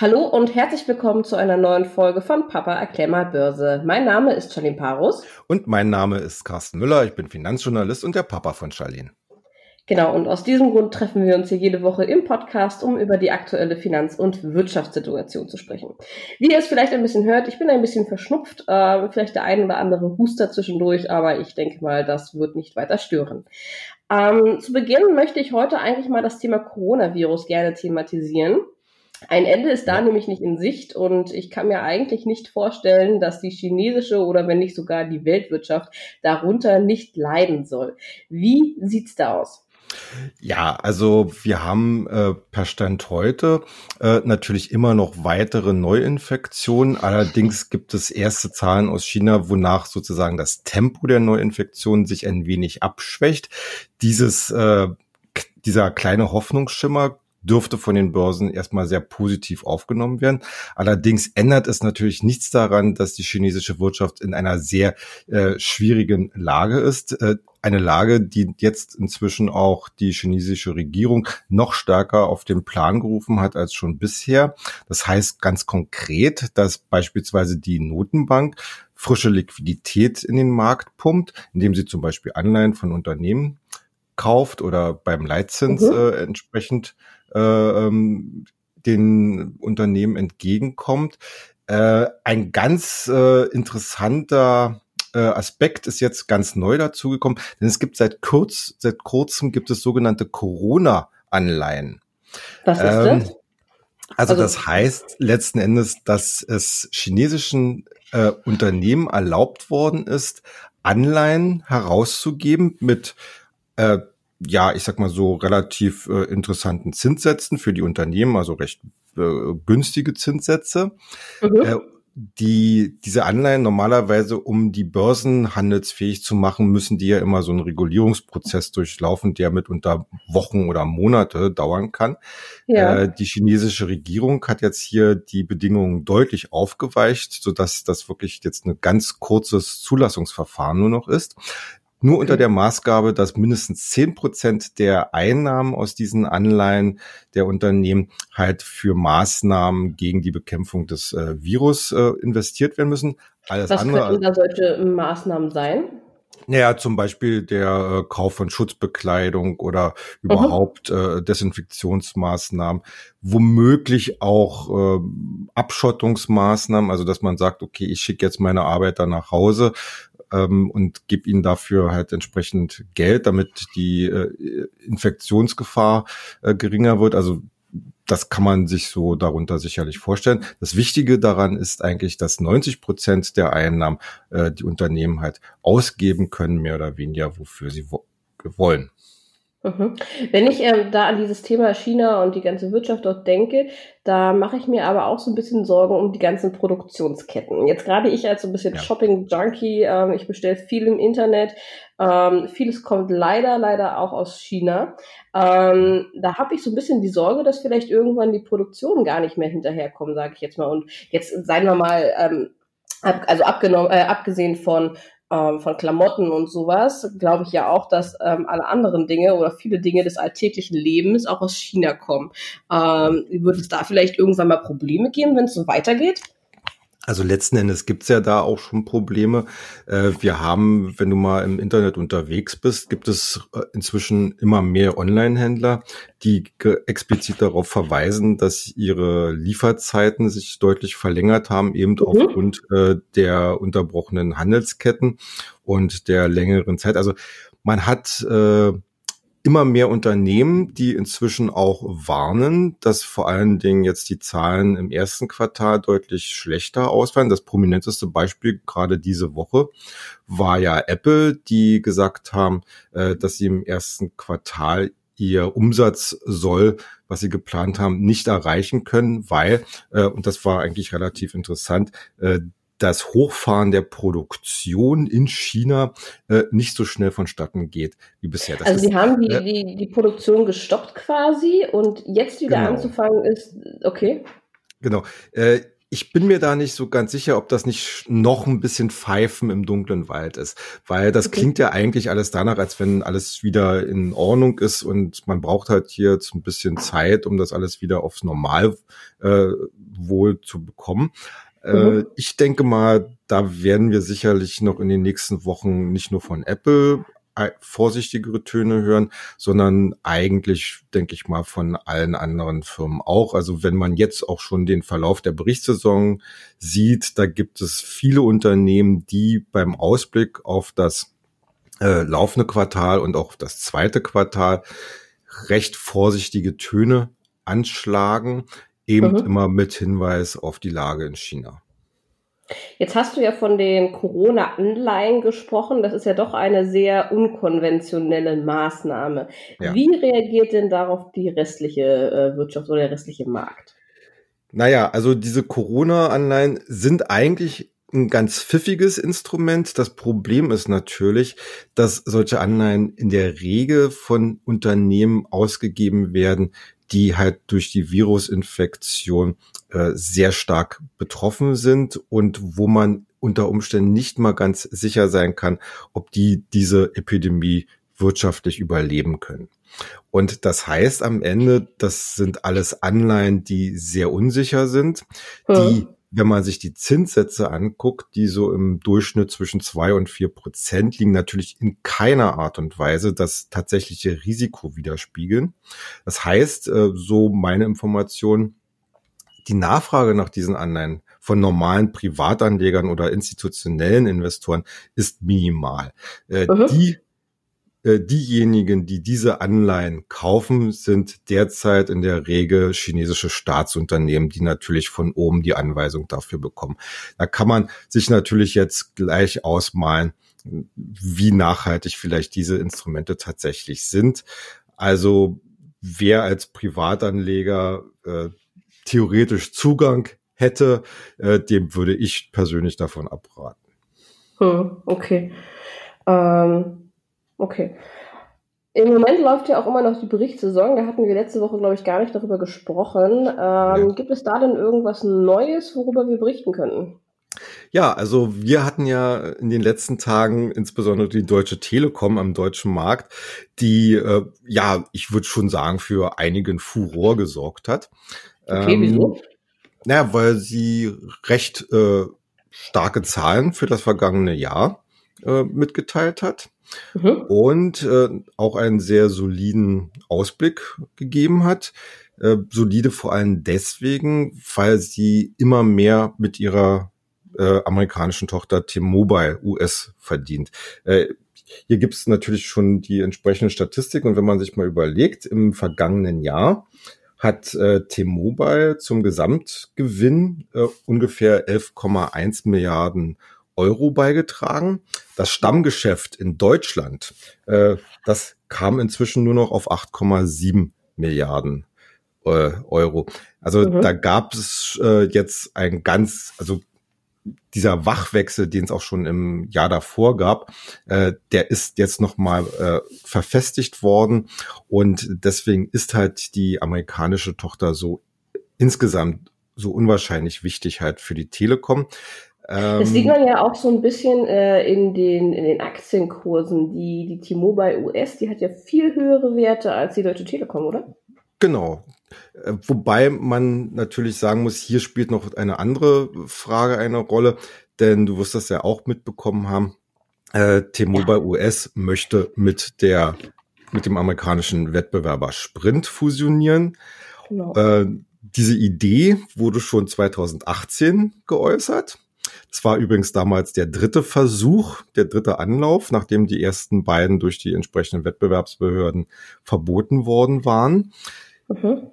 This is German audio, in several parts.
Hallo und herzlich willkommen zu einer neuen Folge von Papa erklär mal Börse. Mein Name ist Charlene Parus. Und mein Name ist Carsten Müller. Ich bin Finanzjournalist und der Papa von Charlene. Genau, und aus diesem Grund treffen wir uns hier jede Woche im Podcast, um über die aktuelle Finanz- und Wirtschaftssituation zu sprechen. Wie ihr es vielleicht ein bisschen hört, ich bin ein bisschen verschnupft, äh, vielleicht der ein oder andere Huster zwischendurch, aber ich denke mal, das wird nicht weiter stören. Ähm, zu Beginn möchte ich heute eigentlich mal das Thema Coronavirus gerne thematisieren. Ein Ende ist da nämlich nicht in Sicht und ich kann mir eigentlich nicht vorstellen, dass die chinesische oder wenn nicht sogar die Weltwirtschaft darunter nicht leiden soll. Wie sieht's da aus? Ja, also wir haben äh, per Stand heute äh, natürlich immer noch weitere Neuinfektionen. Allerdings gibt es erste Zahlen aus China, wonach sozusagen das Tempo der Neuinfektionen sich ein wenig abschwächt. Dieses äh, dieser kleine Hoffnungsschimmer dürfte von den Börsen erstmal sehr positiv aufgenommen werden. Allerdings ändert es natürlich nichts daran, dass die chinesische Wirtschaft in einer sehr äh, schwierigen Lage ist. Äh, eine Lage, die jetzt inzwischen auch die chinesische Regierung noch stärker auf den Plan gerufen hat als schon bisher. Das heißt ganz konkret, dass beispielsweise die Notenbank frische Liquidität in den Markt pumpt, indem sie zum Beispiel Anleihen von Unternehmen kauft oder beim Leitzins mhm. äh, entsprechend ähm, den Unternehmen entgegenkommt. Äh, ein ganz äh, interessanter äh, Aspekt ist jetzt ganz neu dazugekommen, denn es gibt seit kurz, seit kurzem gibt es sogenannte Corona-Anleihen. Was ist ähm, das? Also, also das heißt letzten Endes, dass es chinesischen äh, Unternehmen erlaubt worden ist, Anleihen herauszugeben mit äh, ja, ich sag mal so relativ äh, interessanten Zinssätzen für die Unternehmen, also recht äh, günstige Zinssätze. Mhm. Äh, die, diese Anleihen normalerweise, um die Börsen handelsfähig zu machen, müssen die ja immer so einen Regulierungsprozess durchlaufen, der mitunter Wochen oder Monate dauern kann. Ja. Äh, die chinesische Regierung hat jetzt hier die Bedingungen deutlich aufgeweicht, so dass das wirklich jetzt ein ganz kurzes Zulassungsverfahren nur noch ist. Nur unter der Maßgabe, dass mindestens zehn Prozent der Einnahmen aus diesen Anleihen der Unternehmen halt für Maßnahmen gegen die Bekämpfung des äh, Virus äh, investiert werden müssen. Alles Was andere, könnten da solche Maßnahmen sein? Naja, zum Beispiel der äh, Kauf von Schutzbekleidung oder überhaupt äh, Desinfektionsmaßnahmen, womöglich auch äh, Abschottungsmaßnahmen, also dass man sagt, okay, ich schicke jetzt meine Arbeiter nach Hause, ähm, und gib ihnen dafür halt entsprechend Geld, damit die äh, Infektionsgefahr äh, geringer wird. Also das kann man sich so darunter sicherlich vorstellen. Das Wichtige daran ist eigentlich, dass 90 Prozent der Einnahmen äh, die Unternehmen halt ausgeben können, mehr oder weniger, wofür sie wo wollen. Mhm. Wenn ich ähm, da an dieses Thema China und die ganze Wirtschaft dort denke, da mache ich mir aber auch so ein bisschen Sorgen um die ganzen Produktionsketten. Jetzt gerade ich als so ein bisschen ja. Shopping-Junkie, ähm, ich bestelle viel im Internet, ähm, vieles kommt leider, leider auch aus China. Ähm, da habe ich so ein bisschen die Sorge, dass vielleicht irgendwann die Produktion gar nicht mehr hinterherkommen, sage ich jetzt mal. Und jetzt seien wir mal ähm, also abgenommen, äh, abgesehen von ähm, von Klamotten und sowas, glaube ich ja auch, dass ähm, alle anderen Dinge oder viele Dinge des alltäglichen Lebens auch aus China kommen. Ähm, wird es da vielleicht irgendwann mal Probleme geben, wenn es so weitergeht? Also letzten Endes gibt's ja da auch schon Probleme. Äh, wir haben, wenn du mal im Internet unterwegs bist, gibt es äh, inzwischen immer mehr Online-Händler, die explizit darauf verweisen, dass ihre Lieferzeiten sich deutlich verlängert haben, eben mhm. aufgrund äh, der unterbrochenen Handelsketten und der längeren Zeit. Also man hat immer mehr Unternehmen, die inzwischen auch warnen, dass vor allen Dingen jetzt die Zahlen im ersten Quartal deutlich schlechter ausfallen. Das prominenteste Beispiel gerade diese Woche war ja Apple, die gesagt haben, äh, dass sie im ersten Quartal ihr Umsatz soll, was sie geplant haben, nicht erreichen können, weil, äh, und das war eigentlich relativ interessant, äh, das Hochfahren der Produktion in China äh, nicht so schnell vonstatten geht wie bisher. Das also sie haben die, äh, die, die Produktion gestoppt quasi und jetzt wieder genau. anzufangen ist, okay. Genau. Äh, ich bin mir da nicht so ganz sicher, ob das nicht noch ein bisschen Pfeifen im dunklen Wald ist, weil das okay. klingt ja eigentlich alles danach, als wenn alles wieder in Ordnung ist und man braucht halt hier jetzt ein bisschen Zeit, um das alles wieder aufs Normal äh, wohl zu bekommen. Äh, mhm. ich denke mal, da werden wir sicherlich noch in den nächsten Wochen nicht nur von Apple vorsichtigere Töne hören, sondern eigentlich, denke ich mal, von allen anderen Firmen auch. Also wenn man jetzt auch schon den Verlauf der Berichtssaison sieht, da gibt es viele Unternehmen, die beim Ausblick auf das äh, laufende Quartal und auch das zweite Quartal recht vorsichtige Töne anschlagen, eben mhm. immer mit Hinweis auf die Lage in China. Jetzt hast du ja von den Corona-Anleihen gesprochen. Das ist ja doch eine sehr unkonventionelle Maßnahme. Ja. Wie reagiert denn darauf die restliche äh, Wirtschaft oder der restliche Markt? Naja, also diese Corona-Anleihen sind eigentlich ein ganz pfiffiges Instrument. Das Problem ist natürlich, dass solche Anleihen in der Regel von Unternehmen ausgegeben werden, die halt durch die Virusinfektion äh, sehr stark betroffen sind und wo man unter Umständen nicht mal ganz sicher sein kann, ob die diese Epidemie wirtschaftlich überleben können. Und das heißt am Ende, das sind alles Anleihen, die sehr unsicher sind, die wenn man sich die Zinssätze anguckt, die so im Durchschnitt zwischen zwei und vier Prozent liegen, natürlich in keiner Art und Weise das tatsächliche Risiko widerspiegeln. Das heißt, äh, so meine Information, die Nachfrage nach diesen Anleihen von normalen Privatanlegern oder institutionellen Investoren ist minimal. Äh, mhm. Die diejenigen, die diese Anleihen kaufen, sind derzeit in der Regel chinesische Staatsunternehmen, die natürlich von oben die Anweisung dafür bekommen. Da kann man sich natürlich jetzt gleich ausmalen, wie nachhaltig vielleicht diese Instrumente tatsächlich sind. Also wer als Privatanleger äh, theoretisch Zugang hätte, äh, dem würde ich persönlich davon abraten. Hm, okay. Ähm Okay. Im Moment läuft ja auch immer noch die Berichtssaison. Da hatten wir letzte Woche, glaube ich, gar nicht darüber gesprochen. Ähm, ja. Gibt es da denn irgendwas Neues, worüber wir berichten könnten? Ja, also wir hatten ja in den letzten Tagen insbesondere die Deutsche Telekom am deutschen Markt, die äh, ja, ich würde schon sagen, für einigen Furor gesorgt hat. Okay, ähm, wieso? Naja, weil sie recht äh, starke Zahlen für das vergangene Jahr äh, mitgeteilt hat mhm. und äh, auch einen sehr soliden Ausblick gegeben hat. Äh, solide vor allem deswegen, weil sie immer mehr mit ihrer äh, amerikanischen Tochter T-Mobile US verdient. Äh, hier gibt es natürlich schon die entsprechenden Statistiken und wenn man sich mal überlegt, im vergangenen Jahr hat äh, T-Mobile zum Gesamtgewinn äh, ungefähr 11,1 Milliarden Euro beigetragen. Das Stammgeschäft in Deutschland, äh, das kam inzwischen nur noch auf 8,7 Milliarden äh, Euro. Also mhm. da gab es äh, jetzt ein ganz, also dieser Wachwechsel, den es auch schon im Jahr davor gab, äh, der ist jetzt nochmal äh, verfestigt worden und deswegen ist halt die amerikanische Tochter so insgesamt so unwahrscheinlich wichtig halt für die Telekom. Das sieht ähm, man ja auch so ein bisschen äh, in, den, in den Aktienkursen. Die, die T-Mobile US, die hat ja viel höhere Werte als die Deutsche Telekom, oder? Genau. Äh, wobei man natürlich sagen muss, hier spielt noch eine andere Frage eine Rolle, denn du wirst das ja auch mitbekommen haben. Äh, T-Mobile ja. US möchte mit der mit dem amerikanischen Wettbewerber Sprint fusionieren. Genau. Äh, diese Idee wurde schon 2018 geäußert. Es war übrigens damals der dritte Versuch, der dritte Anlauf, nachdem die ersten beiden durch die entsprechenden Wettbewerbsbehörden verboten worden waren. Mhm.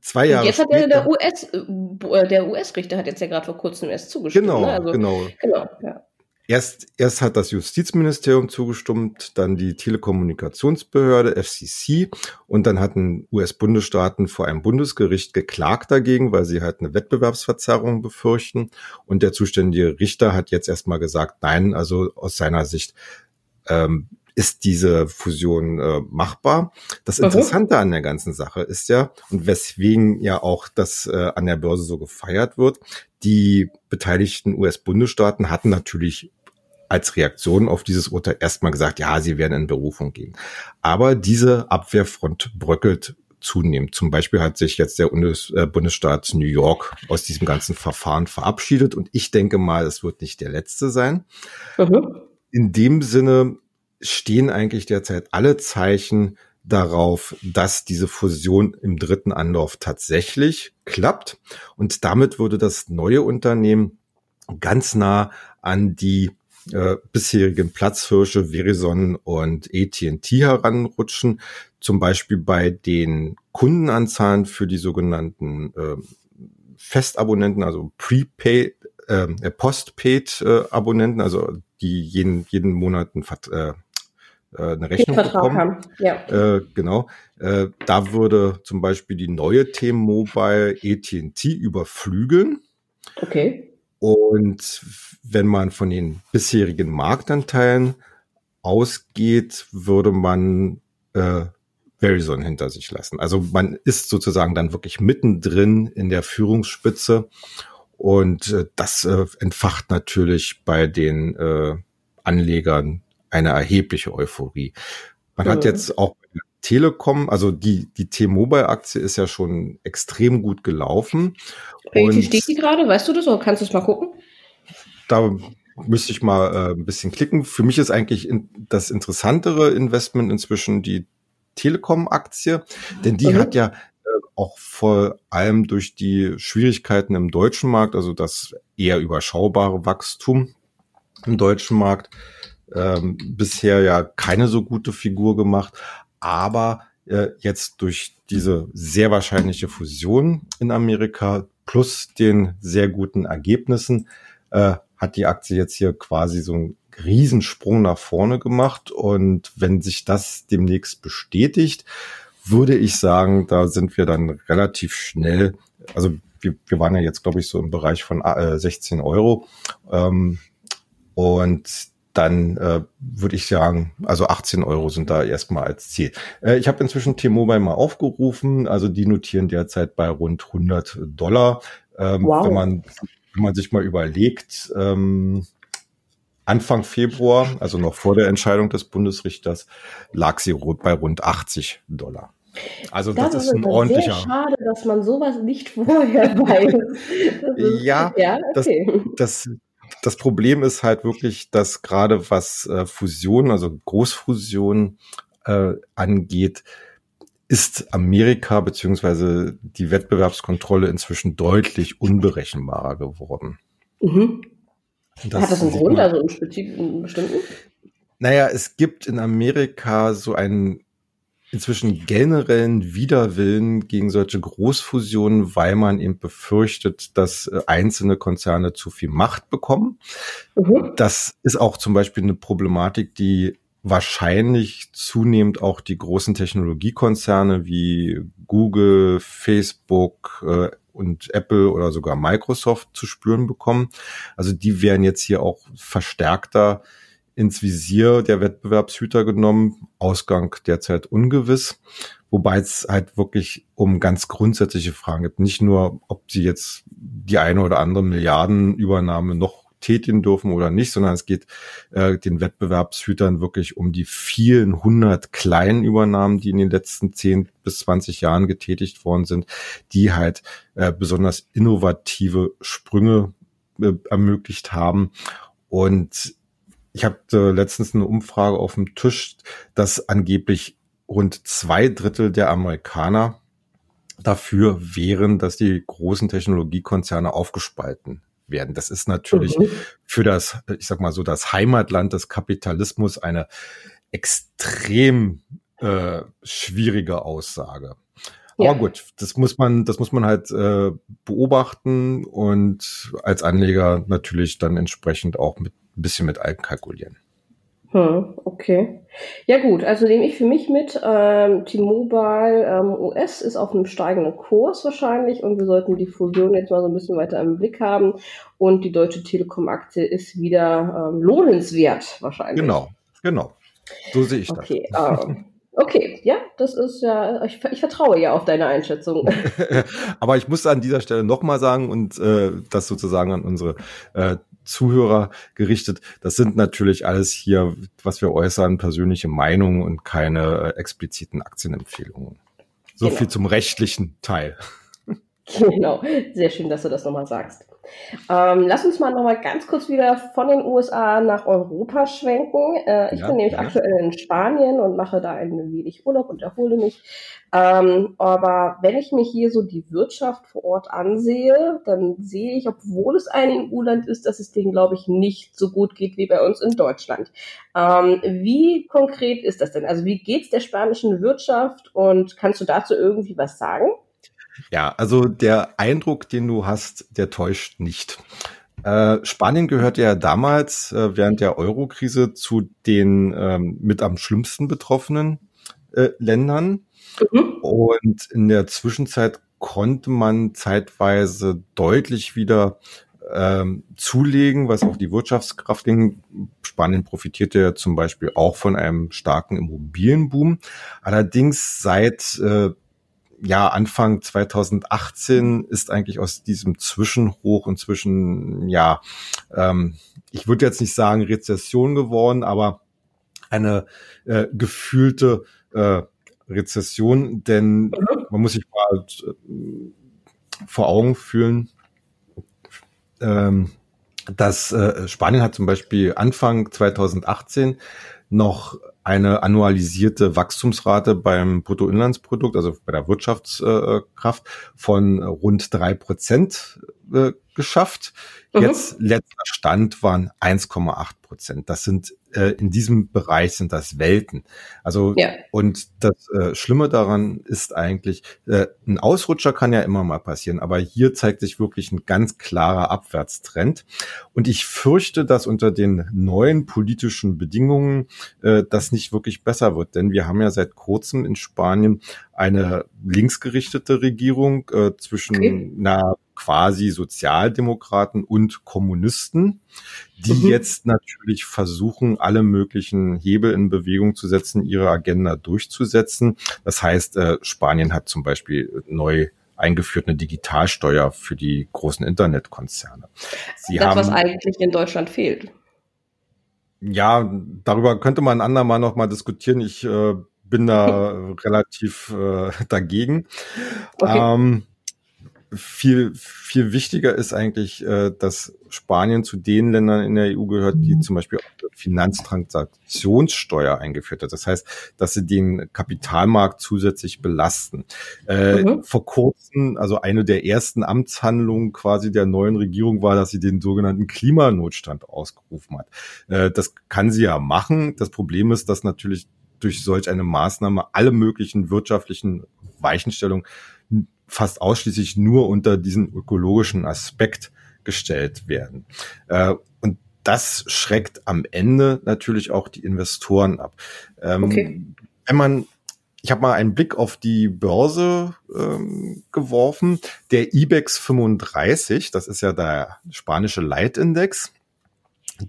Zwei Jahre jetzt hat später, der US, äh, der US-Richter hat jetzt ja gerade vor kurzem erst zugestimmt. Genau, ne? also, genau. genau ja. Erst, erst hat das Justizministerium zugestimmt, dann die Telekommunikationsbehörde FCC und dann hatten US-Bundesstaaten vor einem Bundesgericht geklagt dagegen, weil sie halt eine Wettbewerbsverzerrung befürchten. Und der zuständige Richter hat jetzt erstmal gesagt, nein, also aus seiner Sicht ähm, ist diese Fusion äh, machbar. Das Interessante an der ganzen Sache ist ja, und weswegen ja auch das äh, an der Börse so gefeiert wird, die beteiligten US-Bundesstaaten hatten natürlich als Reaktion auf dieses Urteil erstmal gesagt, ja, sie werden in Berufung gehen. Aber diese Abwehrfront bröckelt zunehmend. Zum Beispiel hat sich jetzt der äh, Bundesstaat New York aus diesem ganzen Verfahren verabschiedet und ich denke mal, es wird nicht der letzte sein. Mhm. In dem Sinne stehen eigentlich derzeit alle Zeichen darauf, dass diese Fusion im dritten Anlauf tatsächlich klappt. Und damit würde das neue Unternehmen ganz nah an die äh, bisherigen Platzhirsche Verizon und AT&T heranrutschen, zum Beispiel bei den Kundenanzahlen für die sogenannten äh, Festabonnenten, also Prepaid, äh, Postpaid-Abonnenten, äh, also die jeden, jeden Monat ein, äh, äh, eine Rechnung bekommen. Haben. Ja. Äh, genau. Äh, da würde zum Beispiel die neue T-Mobile AT&T überflügeln. Okay. Und wenn man von den bisherigen Marktanteilen ausgeht, würde man äh, Verizon hinter sich lassen. Also man ist sozusagen dann wirklich mittendrin in der Führungsspitze und äh, das äh, entfacht natürlich bei den äh, Anlegern eine erhebliche Euphorie. Man mhm. hat jetzt auch Telekom, also die, die T-Mobile-Aktie ist ja schon extrem gut gelaufen. Wie steht die gerade? Weißt du das oder kannst du es mal gucken? Da müsste ich mal äh, ein bisschen klicken. Für mich ist eigentlich in, das interessantere Investment inzwischen die Telekom-Aktie, denn die mhm. hat ja äh, auch vor allem durch die Schwierigkeiten im deutschen Markt, also das eher überschaubare Wachstum im deutschen Markt, ähm, bisher ja keine so gute Figur gemacht, aber äh, jetzt durch diese sehr wahrscheinliche Fusion in Amerika plus den sehr guten Ergebnissen äh, hat die Aktie jetzt hier quasi so einen Riesensprung nach vorne gemacht und wenn sich das demnächst bestätigt, würde ich sagen, da sind wir dann relativ schnell, also wir, wir waren ja jetzt, glaube ich, so im Bereich von äh, 16 Euro. Ähm, und dann äh, würde ich sagen, also 18 Euro sind da erstmal als Ziel. Äh, ich habe inzwischen T-Mobile mal aufgerufen, also die notieren derzeit bei rund 100 Dollar. Ähm, wow. Wenn man wenn man sich mal überlegt, ähm, Anfang Februar, also noch vor der Entscheidung des Bundesrichters, lag sie bei rund 80 Dollar. Also das, das ist ein ordentlicher. Sehr schade, dass man sowas nicht vorher weiß. Ist, ja, ja okay. das, das das Problem ist halt wirklich, dass gerade was äh, Fusion, also Großfusion äh, angeht, ist Amerika beziehungsweise die Wettbewerbskontrolle inzwischen deutlich unberechenbarer geworden. Mhm. Das Hat das einen Grund, also einen bestimmten? Naja, es gibt in Amerika so einen inzwischen generellen Widerwillen gegen solche Großfusionen, weil man eben befürchtet, dass äh, einzelne Konzerne zu viel Macht bekommen. Mhm. Das ist auch zum Beispiel eine Problematik, die wahrscheinlich zunehmend auch die großen Technologiekonzerne wie Google, Facebook äh, und Apple oder sogar Microsoft zu spüren bekommen. Also die werden jetzt hier auch verstärkter ins Visier der Wettbewerbshüter genommen. Ausgang derzeit ungewiss. Wobei es halt wirklich um ganz grundsätzliche Fragen gibt. Nicht nur, ob sie jetzt die eine oder andere Milliardenübernahme noch tätigen dürfen oder nicht, sondern es geht äh, den Wettbewerbshütern wirklich um die vielen hundert kleinen Übernahmen, die in den letzten zehn bis zwanzig Jahren getätigt worden sind, die halt äh, besonders innovative Sprünge äh, ermöglicht haben. Und ich habe äh, letztens eine Umfrage auf dem Tisch, dass angeblich rund zwei Drittel der Amerikaner dafür wären, dass die großen Technologiekonzerne aufgespalten werden. Das ist natürlich mhm. für das, ich sag mal so, das Heimatland des Kapitalismus eine extrem äh, schwierige Aussage. Ja. Aber gut, das muss man, das muss man halt äh, beobachten und als Anleger natürlich dann entsprechend auch mit ein bisschen mit einkalkulieren. Hm, okay. Ja gut, also nehme ich für mich mit, ähm, T-Mobile ähm, US ist auf einem steigenden Kurs wahrscheinlich und wir sollten die Fusion jetzt mal so ein bisschen weiter im Blick haben und die Deutsche Telekom-Aktie ist wieder ähm, lohnenswert wahrscheinlich. Genau, genau. So sehe ich okay, das. Okay, ähm, okay, ja, das ist ja, ich, ich, vertraue ja auf deine Einschätzung. Aber ich muss an dieser Stelle nochmal sagen und äh, das sozusagen an unsere äh, Zuhörer gerichtet. Das sind natürlich alles hier, was wir äußern, persönliche Meinungen und keine äh, expliziten Aktienempfehlungen. So genau. viel zum rechtlichen Teil. Genau, sehr schön, dass du das nochmal sagst. Ähm, lass uns mal nochmal ganz kurz wieder von den USA nach Europa schwenken. Äh, ich ja, bin nämlich ja. aktuell in Spanien und mache da ein wenig Urlaub und erhole mich. Ähm, aber wenn ich mir hier so die Wirtschaft vor Ort ansehe, dann sehe ich, obwohl es ein EU-Land ist, dass es denen, glaube ich, nicht so gut geht wie bei uns in Deutschland. Ähm, wie konkret ist das denn? Also wie geht's der spanischen Wirtschaft und kannst du dazu irgendwie was sagen? Ja, also der Eindruck, den du hast, der täuscht nicht. Äh, Spanien gehört ja damals äh, während der Euro-Krise zu den ähm, mit am schlimmsten betroffenen äh, Ländern. Mhm. Und in der Zwischenzeit konnte man zeitweise deutlich wieder ähm, zulegen, was auch die Wirtschaftskraft ging. Spanien profitierte ja zum Beispiel auch von einem starken Immobilienboom. Allerdings seit äh, ja, Anfang 2018 ist eigentlich aus diesem Zwischenhoch und zwischen, ja, ähm, ich würde jetzt nicht sagen Rezession geworden, aber eine äh, gefühlte äh, Rezession, denn man muss sich mal äh, vor Augen fühlen, ähm, dass äh, Spanien hat zum Beispiel Anfang 2018 noch eine annualisierte Wachstumsrate beim Bruttoinlandsprodukt, also bei der Wirtschaftskraft von rund drei Prozent äh, geschafft. Mhm. Jetzt letzter Stand waren 1,8 Prozent. Das sind äh, in diesem Bereich sind das Welten. Also ja. und das äh, Schlimme daran ist eigentlich, äh, ein Ausrutscher kann ja immer mal passieren, aber hier zeigt sich wirklich ein ganz klarer Abwärtstrend. Und ich fürchte, dass unter den neuen politischen Bedingungen äh, das nicht wirklich besser wird, denn wir haben ja seit kurzem in Spanien eine linksgerichtete Regierung äh, zwischen okay. einer quasi Sozialdemokraten und Kommunisten, die mhm. jetzt natürlich versuchen, alle möglichen Hebel in Bewegung zu setzen, ihre Agenda durchzusetzen. Das heißt, äh, Spanien hat zum Beispiel neu eingeführt eine Digitalsteuer für die großen Internetkonzerne. Sie das, haben, was eigentlich in Deutschland fehlt. Ja, darüber könnte man andermal noch mal diskutieren. Ich äh, bin da relativ äh, dagegen. Okay. Ähm, viel, viel wichtiger ist eigentlich, äh, dass Spanien zu den Ländern in der EU gehört, die zum Beispiel auch Finanztransaktionssteuer eingeführt hat. Das heißt, dass sie den Kapitalmarkt zusätzlich belasten. Äh, mhm. Vor kurzem, also eine der ersten Amtshandlungen quasi der neuen Regierung war, dass sie den sogenannten Klimanotstand ausgerufen hat. Äh, das kann sie ja machen. Das Problem ist, dass natürlich durch solch eine Maßnahme alle möglichen wirtschaftlichen Weichenstellungen fast ausschließlich nur unter diesen ökologischen Aspekt gestellt werden. Äh, und das schreckt am Ende natürlich auch die Investoren ab. Ähm, okay. Wenn man ich habe mal einen Blick auf die Börse ähm, geworfen. Der IBEX 35, das ist ja der spanische Leitindex,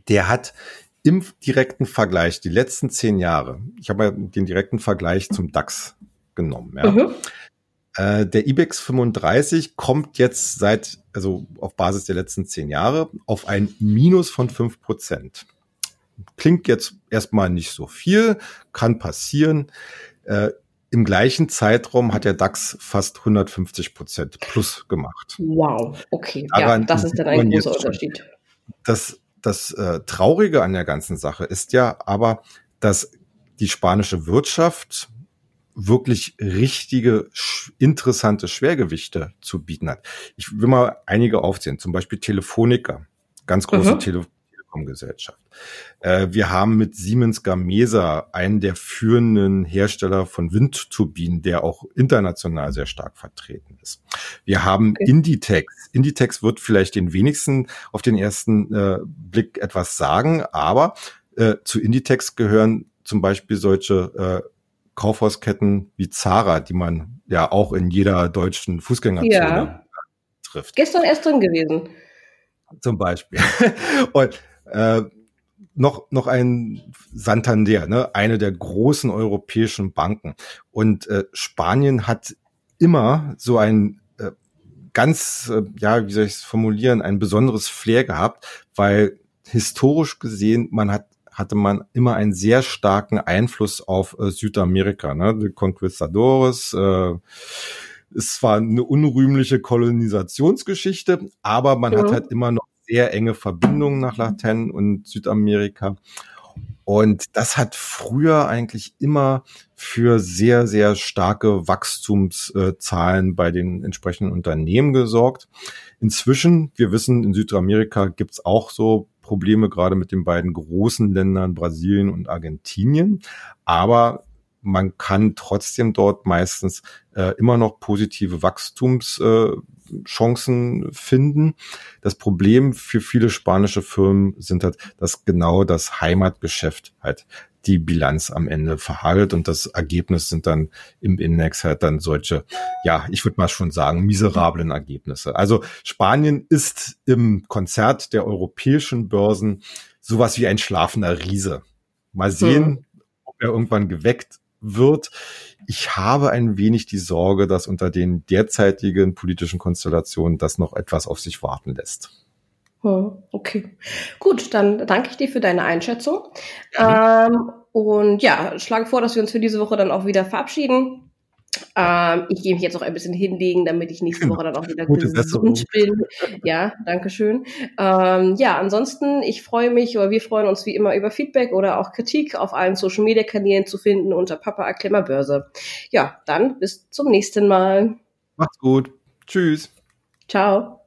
der hat im direkten Vergleich die letzten zehn Jahre, ich habe ja den direkten Vergleich zum DAX genommen, ja, mhm. Äh, der IBEX 35 kommt jetzt seit, also auf Basis der letzten zehn Jahre, auf ein Minus von fünf Prozent. Klingt jetzt erstmal nicht so viel, kann passieren. Äh, Im gleichen Zeitraum hat der DAX fast 150 Prozent plus gemacht. Wow, okay. Daran ja, das ist dann ein großer Unterschied. Das, das äh, Traurige an der ganzen Sache ist ja aber, dass die spanische Wirtschaft wirklich richtige, interessante Schwergewichte zu bieten hat. Ich will mal einige aufzählen, zum Beispiel Telefonica, ganz große mhm. Tele Telekom-Gesellschaft. Äh, wir haben mit Siemens Gamesa einen der führenden Hersteller von Windturbinen, der auch international sehr stark vertreten ist. Wir haben okay. Inditex. Inditex wird vielleicht den wenigsten auf den ersten äh, Blick etwas sagen, aber äh, zu Inditex gehören zum Beispiel solche Kaufhausketten wie Zara, die man ja auch in jeder deutschen Fußgängerzone ja. trifft. Gestern erst drin gewesen. Zum Beispiel. Und äh, noch, noch ein Santander, ne? eine der großen europäischen Banken. Und äh, Spanien hat immer so ein äh, ganz, äh, ja, wie soll ich es formulieren, ein besonderes Flair gehabt, weil historisch gesehen, man hat hatte man immer einen sehr starken Einfluss auf äh, Südamerika. Ne? Die Conquistadores, äh, es war eine unrühmliche Kolonisationsgeschichte, aber man ja. hat halt immer noch sehr enge Verbindungen nach Latein und Südamerika. Und das hat früher eigentlich immer für sehr, sehr starke Wachstumszahlen bei den entsprechenden Unternehmen gesorgt. Inzwischen, wir wissen, in Südamerika gibt's auch so Probleme, gerade mit den beiden großen Ländern Brasilien und Argentinien. Aber man kann trotzdem dort meistens äh, immer noch positive Wachstumschancen äh, finden. Das Problem für viele spanische Firmen sind halt, dass genau das Heimatgeschäft halt die Bilanz am Ende verhagelt und das Ergebnis sind dann im Index halt dann solche, ja, ich würde mal schon sagen, miserablen Ergebnisse. Also Spanien ist im Konzert der europäischen Börsen sowas wie ein schlafender Riese. Mal sehen, hm. ob er irgendwann geweckt wird. Ich habe ein wenig die Sorge, dass unter den derzeitigen politischen Konstellationen das noch etwas auf sich warten lässt. Okay. Gut, dann danke ich dir für deine Einschätzung. Ähm, und ja, schlage vor, dass wir uns für diese Woche dann auch wieder verabschieden. Ähm, ich gehe mich jetzt auch ein bisschen hinlegen, damit ich nächste Woche dann auch wieder Gute gesund bin. Ja, danke schön. Ähm, ja, ansonsten, ich freue mich oder wir freuen uns wie immer über Feedback oder auch Kritik auf allen Social Media Kanälen zu finden unter Papa Erklimmer Börse. Ja, dann bis zum nächsten Mal. Macht's gut. Tschüss. Ciao.